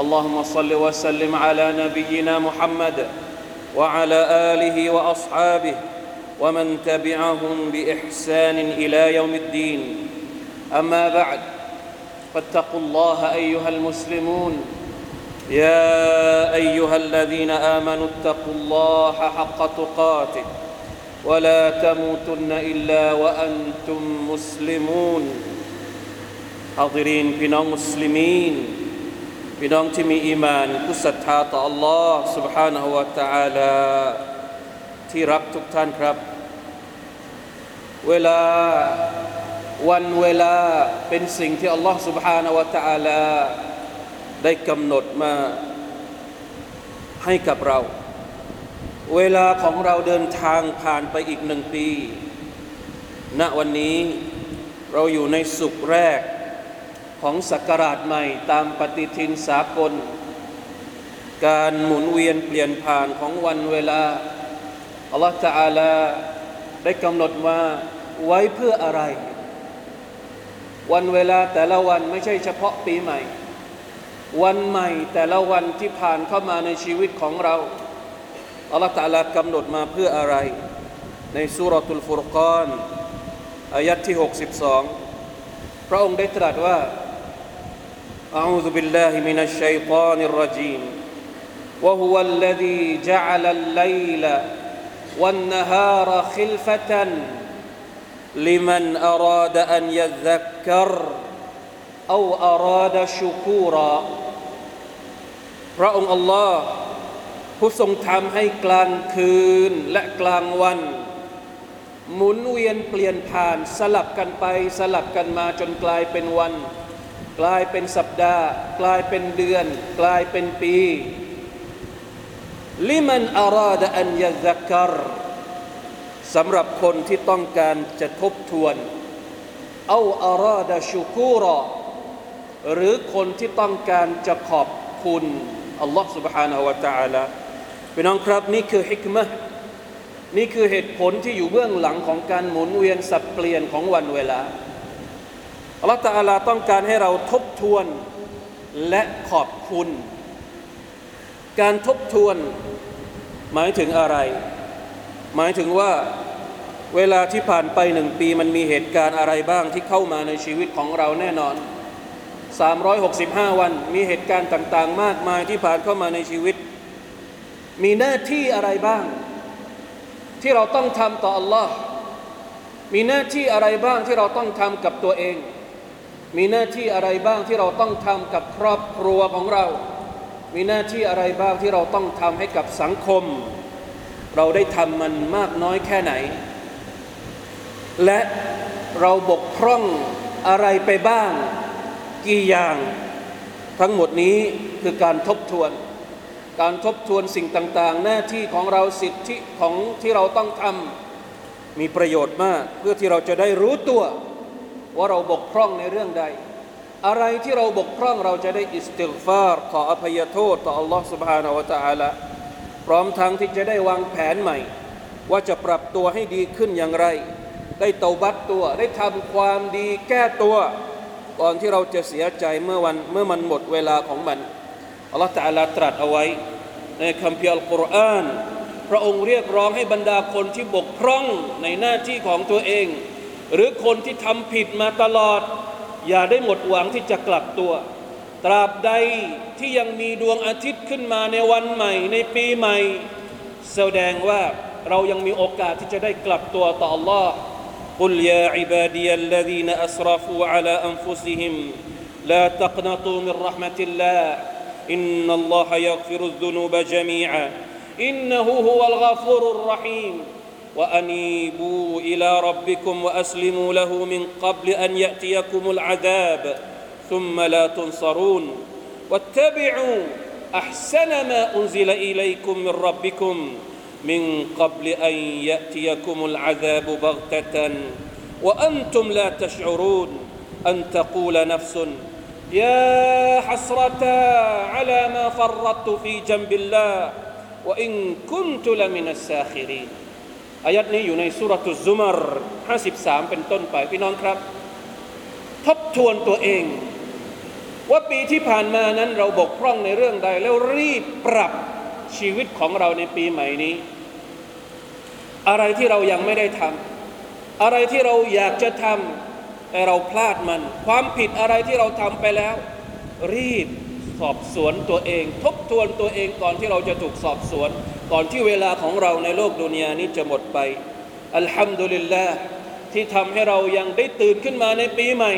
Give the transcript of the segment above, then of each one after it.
اللهم صل وسلم على نبينا محمد وعلى آله وأصحابه ومن تبعهم بإحسان إلى يوم الدين. أما بعد فاتقوا الله أيها المسلمون. يا أيها الذين آمنوا اتقوا الله حق تقاته ولا تموتن إلا وأنتم مسلمون. حاضرين بنا مسلمين. พี่น้องที่มีอีมานผู้ศรัทธาต่อ Allah سبحانه และ تعالى ที่รักทุกท่านครับ เวลาวันเวลาเป็นสิ่งที่ Allah سبحانه และ تعالى ได้กำหนดมาให้กับเรา เวลาของเราเดินทางผ่านไปอีกหนึ่งปี ณ วันนี้เราอยู่ในสุขแรก ของศักราชใหม่ตามปฏิทินสากล การหมุนเวียนเปลี่ยนผ่านของวันเวลาอัลลอฮฺตะอาลาได้กำหนดมาไว้เพื่ออะไร วันเวลาแต่ละวันไม่ใช่เฉพาะปีใหม่ วันใหม่แต่ละวันที่ผ่านเข้ามาในชีวิตของเราอัลลอฮฺตะลากำหนดมาเพื่ออะไร ในสุรทูลฟุรกานอายัดที่ 62 พระองค์ได้ตรัสว่า أعوذ بالله من الشيطان الرجيم وهو الذي جعل الليل والنهار خلفة لمن أراد أن يذكر أو أراد شكورا พระองค์อัลลอฮ์ผู้ทรงทำให้กลางคืนและกลางวัน หมุนเวียนเปลี่ยนผ่านสลับกันไปสลับกันมาจนกลายเป็นวัน กลายเป็นสัปดาห์ กลายเป็นเดือน กลายเป็นปีลิมันอาราดอันยะซักกรสำหรับคนที่ต้องการจะทบทวนเอาอาราดชูกูรอหรือคนที่ต้องการจะขอบคุณอัลลอฮ์ سبحانه และ تعالى พี่น้องครับนี่คือฮิกมะนี่คือเหตุผลที่อยู่เบื้องหลังของการหมุนเวียนสับเปลี่ยนของวันเวลา อัลลอฮ์ตาลาต้องการให้เราทบทวนและขอบคุณ การทบทวนหมายถึงอะไร หมายถึงว่าเวลาที่ผ่านไปหนึ่งปีมันมีเหตุการณ์อะไรบ้างที่เข้ามาในชีวิตของเราแน่นอน 365 วันมีเหตุการณ์ต่าง ๆ มากมายที่ผ่านเข้ามาในชีวิต มีหน้าที่อะไรบ้าง ที่เราต้องทำต่อ Allah มีหน้าที่อะไรบ้างที่เราต้องทำกับตัวเอง มีหน้าที่อะไรบ้างที่เราต้องทำกับครอบครัวของเรา มีหน้าที่อะไรบ้างที่เราต้องทำให้กับสังคม เราได้ทำมันมากน้อยแค่ไหน และเราบกพร่องอะไรไปบ้าง กี่อย่าง ทั้งหมดนี้คือการทบทวน การทบทวนสิ่งต่างๆ หน้าที่ของเราสิทธิของที่เราต้องทำมีประโยชน์มากเพื่อที่เราจะได้รู้ตัว ว่าเราบกพร่องในเรื่องใด อะไรที่เราบกพร่องเราจะได้อิสติลฟาร์ขออภัยโทษต่อ Allah سبحانه และ تعالى พร้อมทั้งที่จะได้วางแผนใหม่ ว่าจะปรับตัวให้ดีขึ้นอย่างไร ได้เตาบัตตัวได้ทำความดีแก้ตัวก่อนที่เราจะเสียใจเมื่อวันเมื่อมันหมดเวลาของมันอัลลอฮฺตะลาตรัสเอาไว้ ในคัมภีร์อัลกุรอานพระองค์เรียกร้องให้บรรดาคนที่บกพร่องในหน้าที่ของตัวเอง หรือคนที่ทำผิดมาตลอด อย่าได้หมดหวังที่จะกลับตัว ตราบใดที่ยังมีดวงอาทิตย์ขึ้นมาในวันใหม่ ในปีใหม่ แสดงว่าเรายังมีโอกาสที่จะได้กลับตัวต่อ Allah กุลยาอิบาดียัลลดีนอัสรฟูอัลาอันฟุซิฮิมลาตักนัตูมิรห์มติลลาอินนัลลอฮะยักฟิรุดดุนูบะจมีอาอินนหูฮุวัลกัฟูรุรรหีม وأنيبوا إلى ربكم وأسلموا له من قبل أن يأتيكم العذاب ثم لا تنصرون. واتبعوا أحسن ما أنزل إليكم من ربكم من قبل أن يأتيكم العذاب بغتة. وأنتم لا تشعرون أن تقول نفس يا حسرة على ما فرطت في جنب الله وإن كنت لمن الساخرين. อายัดนี้อยู่ในสุรทุซุมาร53 เป็นต้นไป พี่น้องครับ ทบทวนตัวเอง ว่าปีที่ผ่านมานั้นเราบกพร่องในเรื่องใด แล้วรีบปรับชีวิตของเราในปีใหม่นี้ อะไรที่เรายังไม่ได้ทำอะไรที่เราอยากจะทำแต่เราพลาดมัน ความผิดอะไรที่เราทำไปแล้ว รีบสอบสวนตัวเอง ทบทวนตัวเองก่อนที่เราจะถูกสอบสวน ก่อนที่เวลาของเราในโลกดุนยานี้จะหมดไป อัลฮัมดุลิลลาห์ที่ทำให้เรายังได้ตื่นขึ้นมาในปีใหม่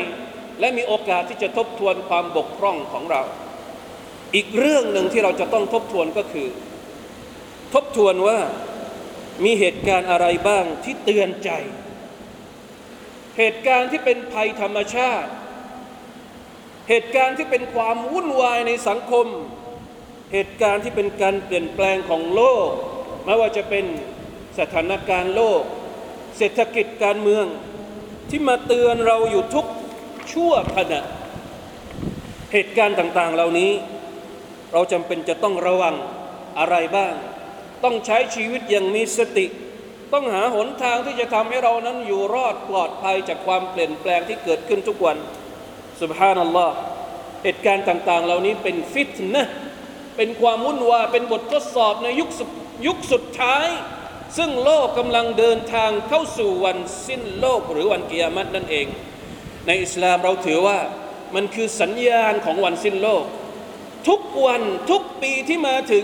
และมีโอกาสที่จะทบทวนความบกพร่องของเรา อีกเรื่องหนึ่งที่เราจะต้องทบทวนก็คือ ทบทวนว่ามีเหตุการณ์อะไรบ้างที่เตือนใจ เหตุการณ์ที่เป็นภัยธรรมชาติ เหตุการณ์ที่เป็นความวุ่นวายในสังคม เหตุการณ์ที่เป็นการเปลี่ยนแปลงของโลก ไม่ว่าจะเป็นสถานการณ์โลก เศรษฐกิจการเมืองที่มาเตือนเราอยู่ทุกชั่วขณะ เหตุการณ์ต่างๆ เหล่านี้ เราจำเป็นจะต้องระวังอะไรบ้าง ต้องใช้ชีวิตอย่างมีสติ ต้องหาหนทางที่จะทำให้เรานั้นอยู่รอดปลอดภัยจากความเปลี่ยนแปลงที่เกิดขึ้นทุกวันสุบฮานัลลอฮ์เหตุการณ์ต่าง ๆ เหล่านี้เป็นฟิตนะ เป็นความวุ่นวายเป็นบททดสอบในยุคสุดยุคสุดท้าย ซึ่งโลกกำลังเดินทางเข้าสู่วันสิ้นโลกหรือวันกิยามัตนั่นเอง ในอิสลามเราถือว่ามันคือสัญญาณของวันสิ้นโลก ทุกวันทุกปีที่มาถึง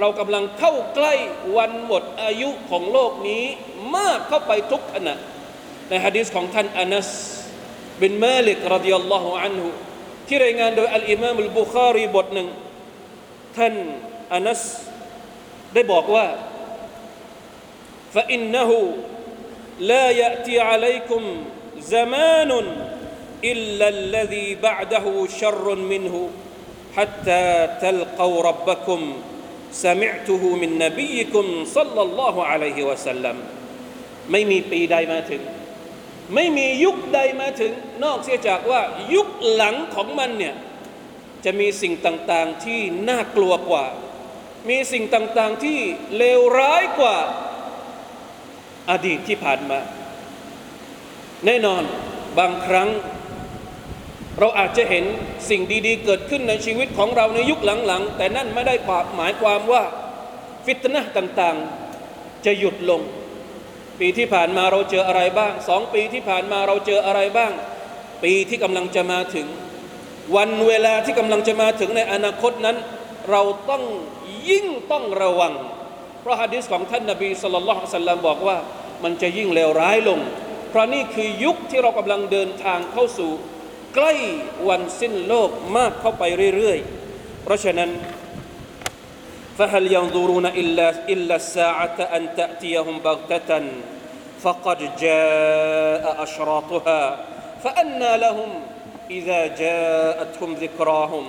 เรากำลังเข้าใกล้วันหมดอายุของโลกนี้มากเข้าไปทุกขณะในฮะดีษของท่านอานัสบินมาลิกรดิยัลลอฮุอันฮุที่รายงานโดยอัลอิมามอัลบุคารีบทหนึ่ง ท่านอานัสได้บอกว่า فإنه لا يأتي عليكم زمان إلا الذي بعده شر منه حتى تلقوا ربكم سمعته من نبيكم صلى الله عليه وسلم ไม่มีปีใดมาถึง ไม่มียุคใดมาถึง นอกเสียจากว่ายุคหลังของมันเนี่ย จะมีสิ่งต่างๆที่น่ากลัวกว่า มีสิ่งต่างๆที่เลวร้ายกว่าอดีตที่ผ่านมา แน่นอนบางครั้ง เราอาจจะเห็นสิ่งดีๆ เกิดขึ้นในชีวิตของเราในยุคหลังๆ แต่นั่นไม่ได้หมายความว่าฟิตนะต่างๆ จะหยุดลง ปีที่ผ่านมาเราเจออะไรบ้างสองปีที่ผ่านมาเราเจออะไรบ้าง ปีที่กำลังจะมาถึง วันเวลาที่กำลังจะมาถึงในอนาคตนั้น เราต้องยิ่งต้องระวัง เพราะฮะดิษของท่านนบีสุลต่านสัลลัมบอกว่า มันจะยิ่งเลวร้ายลง เพราะนี่คือยุคที่เรากำลังเดินทางเข้าสู่ ใกล้วันสิ้นโลกมากเข้าไปเรื่อยๆ เพราะฉะนั้น فهل ينظرون إلا إلا الساعة أن تأتيهم بغتة فقد جاء أشراطها فأنى لهم إذا جاءتهم ذكراهم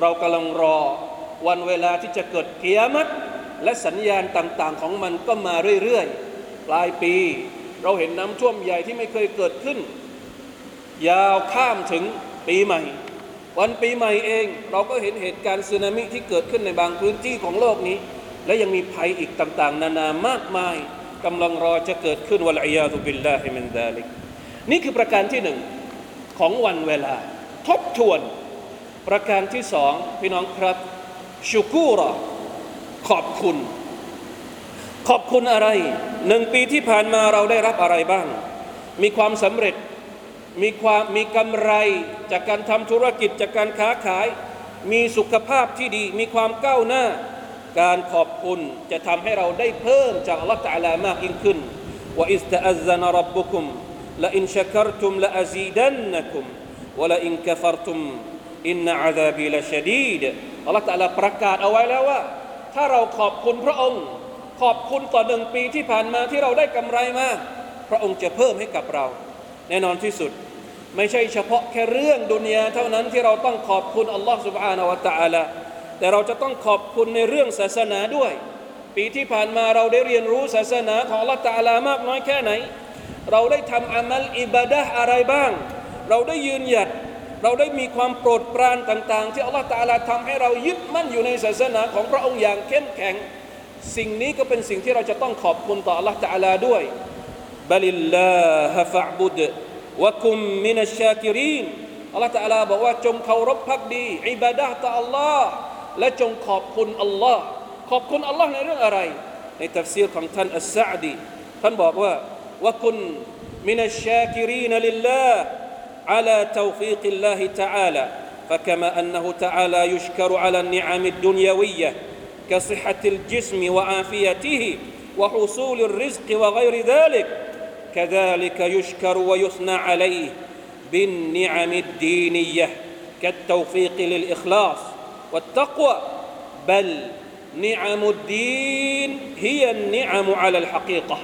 เรากำลังรอวันเวลาที่จะเกิดเกียรติและสัญญาณต่างๆของมันก็มาเรื่อยๆ ปลายปี เราเห็นน้ำท่วมใหญ่ที่ไม่เคยเกิดขึ้น ยาวข้ามถึงปีใหม่ วันปีใหม่เอง เราก็เห็นเหตุการณ์สึนามิที่เกิดขึ้นในบางพื้นที่ของโลกนี้ และยังมีภัยอีกต่างๆ นานามากมายกำลังรอจะเกิดขึ้นวะลัยยาตุบิลลาฮิมินดาลิกนี่คือประการที่หนึ่ง ของวันเวลา ทบทวน ประการที่สองพี่น้องครับชุกูรอขอบคุณ ขอบคุณอะไรหนึ่งปีที่ผ่านมาเราได้รับอะไรบ้าง มีความสำเร็จมีความมีกำไรจากการทำธุรกิจจากการค้าขาย มีสุขภาพที่ดี มีความก้าวหน้า การขอบคุณจะทำให้เราได้เพิ่มจากอัลลอฮฺตะอาลามากยิ่งขึ้นว่าอิสตะอัซซานรับบุคุม ละอินชักรตุมละอาซีดันนะคุมวะละอินกฟรตุมอินนะอาซาบีละชดีดอัลลอฮฺตะอาลาประกาศเอาไว้แล้วว่า ถ้าเราขอบคุณพระองค์ ขอบคุณต่อหนึ่งปีที่ผ่านมาที่เราได้กำไรมา พระองค์จะเพิ่มให้กับเรา แน่นอนที่สุด ไม่ใช่เฉพาะแค่เรื่องดุนยาเท่านั้นที่เราต้องขอบคุณอัลลอฮ์ سبحانه และ تعالى แต่เราจะต้องขอบคุณในเรื่องศาสนาด้วย ปีที่ผ่านมาเราได้เรียนรู้ศาสนาของอัลลอฮ์ تعالى มากน้อยแค่ไหน เราได้ทำอามัลอิบาดะอะไรบ้าง เราได้ยืนหยัด เราได้มีความโปรดปรานต่าง ๆ ที่อัลลอฮฺตาลาทำให้เรายึดมั่นอยู่ในศาสนาของพระองค์อย่างเข้มแข็ง สิ่งนี้ก็เป็นสิ่งที่เราจะต้องขอบคุณต่ออัลลอฮฺตาลาด้วยبل الله فاعبد وكن من الشاكرين อัลลอฮฺตาลาบอกว่าจงเคารพภักดีอิบาดะต่ออัลลอฮ์และจงขอบคุณอัลลอฮ์ขอบคุณอัลลอฮ์ในเรื่องอะไร ในตัฟซีรของท่านอัสซาดีท่านบอกว่า وكن من الشاكرين لله على توفيق الله تعالى. فكما أنه تعالى يشكر على النعم الدنيوية كصحة الجسم وعافيته وحصول الرزق وغير ذلك كذلك يشكر ويثنى عليه بالنعم الدينية كالتوفيق للإخلاص والتقوى. بل نعم الدين هي النعم على الحقيقة.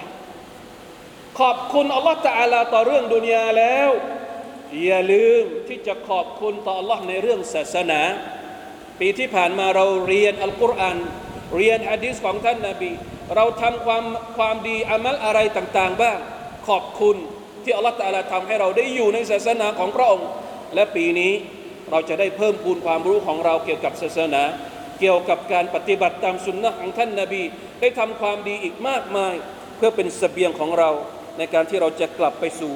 ขอบคุณอัลลอฮ์ตะอาลาต่อเรื่องดุนยาแล้ว อย่าลืมที่จะขอบคุณต่ออัลลอฮ์ในเรื่องศาสนา ปีที่ผ่านมาเราเรียนอัลกุรอานเรียนฮะดีษของท่านนาบี เราทำความความดีอามัลอะไรต่างๆ บ้าง ขอบคุณที่อัลลอฮฺตะอาลาทำให้เราได้อยู่ในศาสนาของพระองค์ และปีนี้เราจะได้เพิ่มพูนความรู้ของเราเกี่ยวกับศาสนา เกี่ยวกับการปฏิบัติตามสุนนะของท่านนาบี ได้ทำความดีอีกมากมาย เพื่อเป็นสเสบียงของเรา ในการที่เราจะกลับไปสู่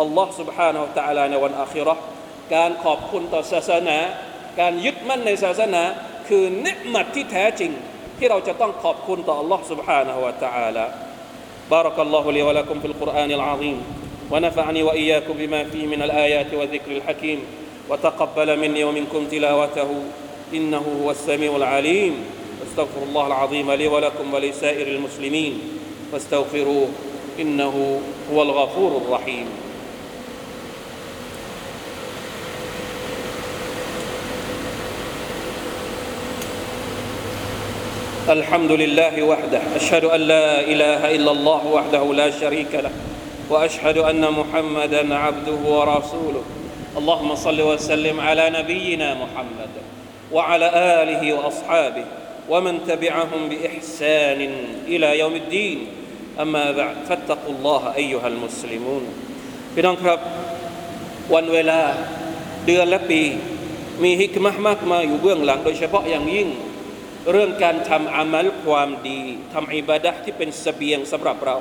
อัลลอฮ์ سبحانه และ تعالى ในวันอาคิเราะห์การขอบคุณต่อศาสนา การยึดมั่นในศาสนา คือเนืมัดที่แท้จริง ที่เราจะต้องขอบคุณต่ออัลลอฮ์ سبحانه และ تعالى بارك الله لي ولكم في القرآن العظيم ونفعني وإياكم بما فيه من الآيات والذكر الحكيم وتقبل مني ومنكم تلاوته إنه هو السميع العليم استغفر الله العظيم لي ولكم ولسائر المسلمين فاستغفروه إنه هو الغفور الرحيم. الحمد لله وحده أشهد أن لا إله إلا الله وحده لا شريك له وأشهد أن محمدا عبده ورسوله. اللهم صل وسلم على نبينا محمد وعلى آله وأصحابه ومن تبعهم بإحسان إلى يوم الدين. أما มาบะฟัตตักุลลอฮะอายุฮัลมุสลิมูนพี่น้องครับ วันเวลาเดือนและปี มีฮิกมะมากมาอยู่เบื้องหลัง โดยเฉพาะอย่างยิ่ง เรื่องการทำอามัลความดีทำอิบาดะที่เป็นสเสบียงสำหรับเรา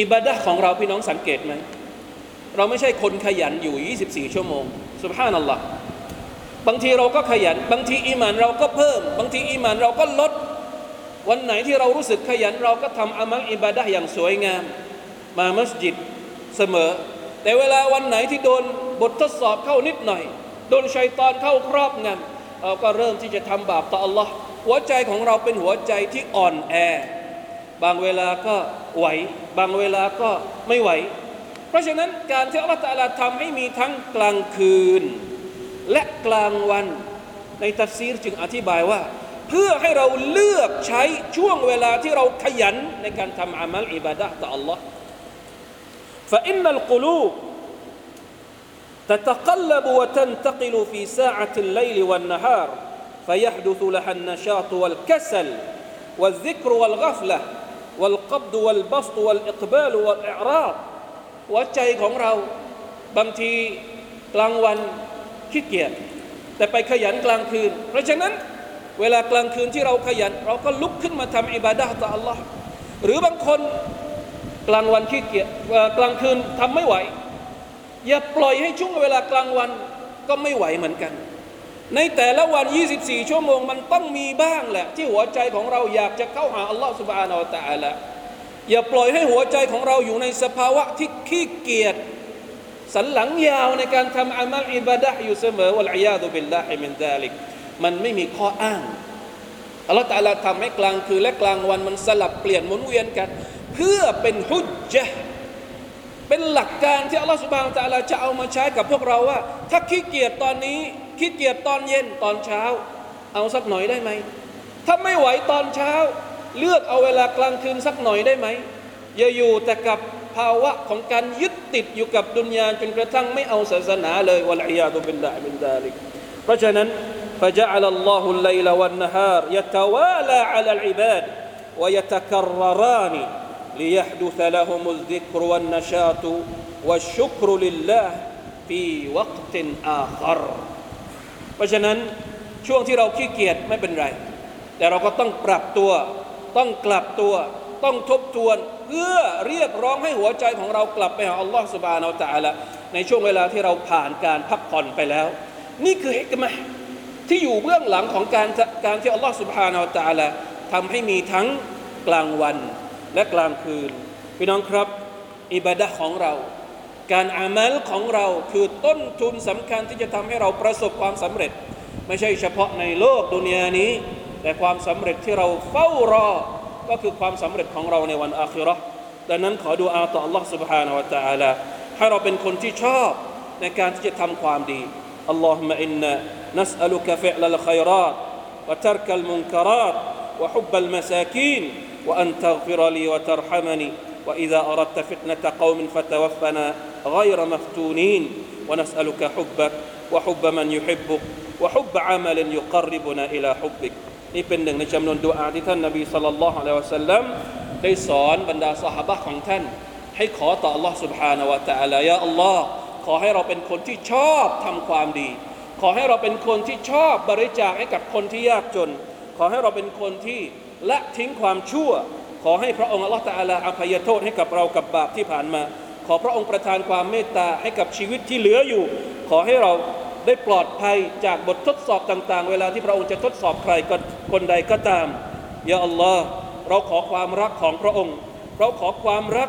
อิบาดะของเราพี่น้องสังเกตไหมเราไม่ใช่คนขยันอยู่ 24 ชั่วโมงสุภาพนัลลอฮ์บางทีเราก็ขยัน บางทีอิมานเราก็เพิ่ม บางทีอิมานเราก็ลด วันไหนที่เรารู้สึกขยันเราก็ทำอามัลอิบาดะห์อย่างสวยงาม มามัสยิดเสมอ แต่เวลาวันไหนที่โดนบททดสอบเข้านิดหน่อย โดนชัยตอนเข้าครอบงำเราก็เริ่มที่จะทำบาปต่อ Allah หัวใจของเราเป็นหัวใจที่อ่อนแอ บางเวลาก็ไหว บางเวลาก็ไม่ไหว เพราะฉะนั้นการที่อัลลอฮฺตทำให้มีทั้งกลางคืน และกลางวันในตัฟซีรจึงอธิบายว่า เพื่อให้เราเลือกใช้ช่วงเวลาที่เราขยันในการทำอามัลอิบาดะห์ต่อ Allah فإن القلوب تتقلب وتنتقل في ساعة الليل والنهار فيحدث لها النشاط والكسل والذكر والغفلة والقبض والبسط والإقبال والإعراض หัวใจของเราบางทีกลางวันขี้เกียจแต่ไปขยันกลางคืน เพราะฉะนั้น เวลากลางคืนที่เราขยัน เราก็ลุกขึ้นมาทำอิบาดะห์ต่อ Allah หรือบางคนกลางวันขี้เกียจกลางคืนทำไม่ไหว อย่าปล่อยให้ช่วงเวลากลางวันก็ไม่ไหวเหมือนกัน ในแต่ละวัน 24 ชั่วโมงมันต้องมีบ้างแหละ ที่หัวใจของเราอยากจะเข้าหาอัลลอฮฺ سبحانه وتعالى อย่าปล่อยให้หัวใจของเราอยู่ในสภาวะที่ขี้เกียจสันหลังยาวในการทำอามัลอิบาดะอยู่เสมอوالعياذ بالله من ذلك มันไม่มีข้ออ้างอัลลอฮฺตะอาลาทำให้กลางคืนและกลางวันมันสลับเปลี่ยนหมุนเวียนกัน เพื่อเป็นฮุจจ์เป็นหลักการที่อัลลอฮฺสุบานตะอาลาจะเอามาใช้กับพวกเราว่า ถ้าขี้เกียจตอนนี้ขี้เกียจตอนเย็นตอนเช้า เอาสักหน่อยได้ไหมถ้าไม่ไหวตอนเช้า เลือกเอาเวลากลางคืนสักหน่อยได้ไหมอย่าอยู่แต่กับภาวะของการยึดติดอยู่กับดุนยาจนกระทั่งไม่เอาศาสนาเลยวะลัยยาตุบิลลาฮิมินดาลิก เพราะฉะนั้น فجعل الله الليل والنهار يتوالى على العباد ويتكرران ليحدث لهم الذكر والنشاط والشكر لله في وقت آخر เพราะฉะนั้นช่วงที่เราขี้เกียจไม่เป็นไร แต่เราก็ต้องปรับตัว ต้องกลับตัว ต้องทบทวน เพื่อเรียกร้องให้หัวใจของเรากลับไปหาอัลลอฮฺสุบานอัลตะอาละในช่วงเวลาที่เราผ่านการพักผ่อนไปแล้ว นี่คือฮิกมะที่อยู่เบื้องหลังของการการที่อัลลอฮฺสุบฮานาอัลตะอาละทำให้มีทั้งกลางวันและกลางคืน พี่น้องครับ อิบาดะห์ของเรา การอามัลของเราคือต้นทุนสำคัญที่จะทำให้เราประสบความสำเร็จ ไม่ใช่เฉพาะในโลกดุนยานี้ แต่ความสำเร็จที่เราเฝ้ารอ ก็คือความสำเร็จของเราในวันอาคิเราะห์ดังนั้นขอดูอาต่อ Allah سبحانه และ تعالى ให้เราเป็นคนที่ชอบในการที่จะทำความดี اللهم إنا نسألك فعل الخيرات وترك المنكرات وحب المساكين وأن تغفر لي وترحمني وإذا أردت فتنة قوم فتوفنا غير مفتونين ونسألك حبك وحب من يحبك وحب عمل يقربنا إلى حبك นี่เป็นหนึ่งในจำนวนดุอาที่ท่านนบีสัลลัลลอฮุอะลัยฮิวะสัลลัมได้สอนบรรดาสหายของท่าน ให้ขอต่อ Allah سبحانه และ تعالى ยาอัลลอฮ์ ขอให้เราเป็นคนที่ชอบทำความดี ขอให้เราเป็นคนที่ชอบบริจาคให้กับคนที่ยากจน ขอให้เราเป็นคนที่ละทิ้งความชั่ว ขอให้พระองค์อัลลอฮฺตะอาลาอภัยโทษให้กับเรากับบาปที่ผ่านมา ขอพระองค์ประทานความเมตตาให้กับชีวิตที่เหลืออยู่ ขอให้เราได้ปลอดภัยจากบททดสอบต่างๆ เวลาที่พระองค์จะทดสอบใครก็คนใดก็ตามยาอัลลอฮ์เราขอความรักของพระองค์ เราขอความรัก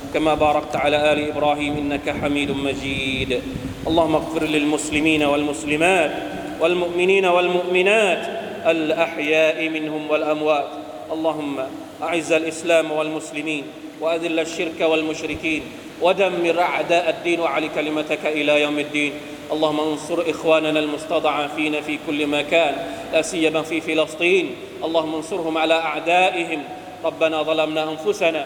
كما باركت على آل إبراهيم إنك حميد مجيد. اللهم اغفر للمسلمين والمسلمات والمؤمنين والمؤمنات الأحياء منهم والأموات. اللهم أعز الإسلام والمسلمين وأذل الشرك والمشركين ودمر أعداء الدين وعلي كلمتك إلى يوم الدين. اللهم انصر إخواننا المستضعفين في كل مكان لا سيما في فلسطين. اللهم انصرهم على أعدائهم. ربنا ظلمنا أنفسنا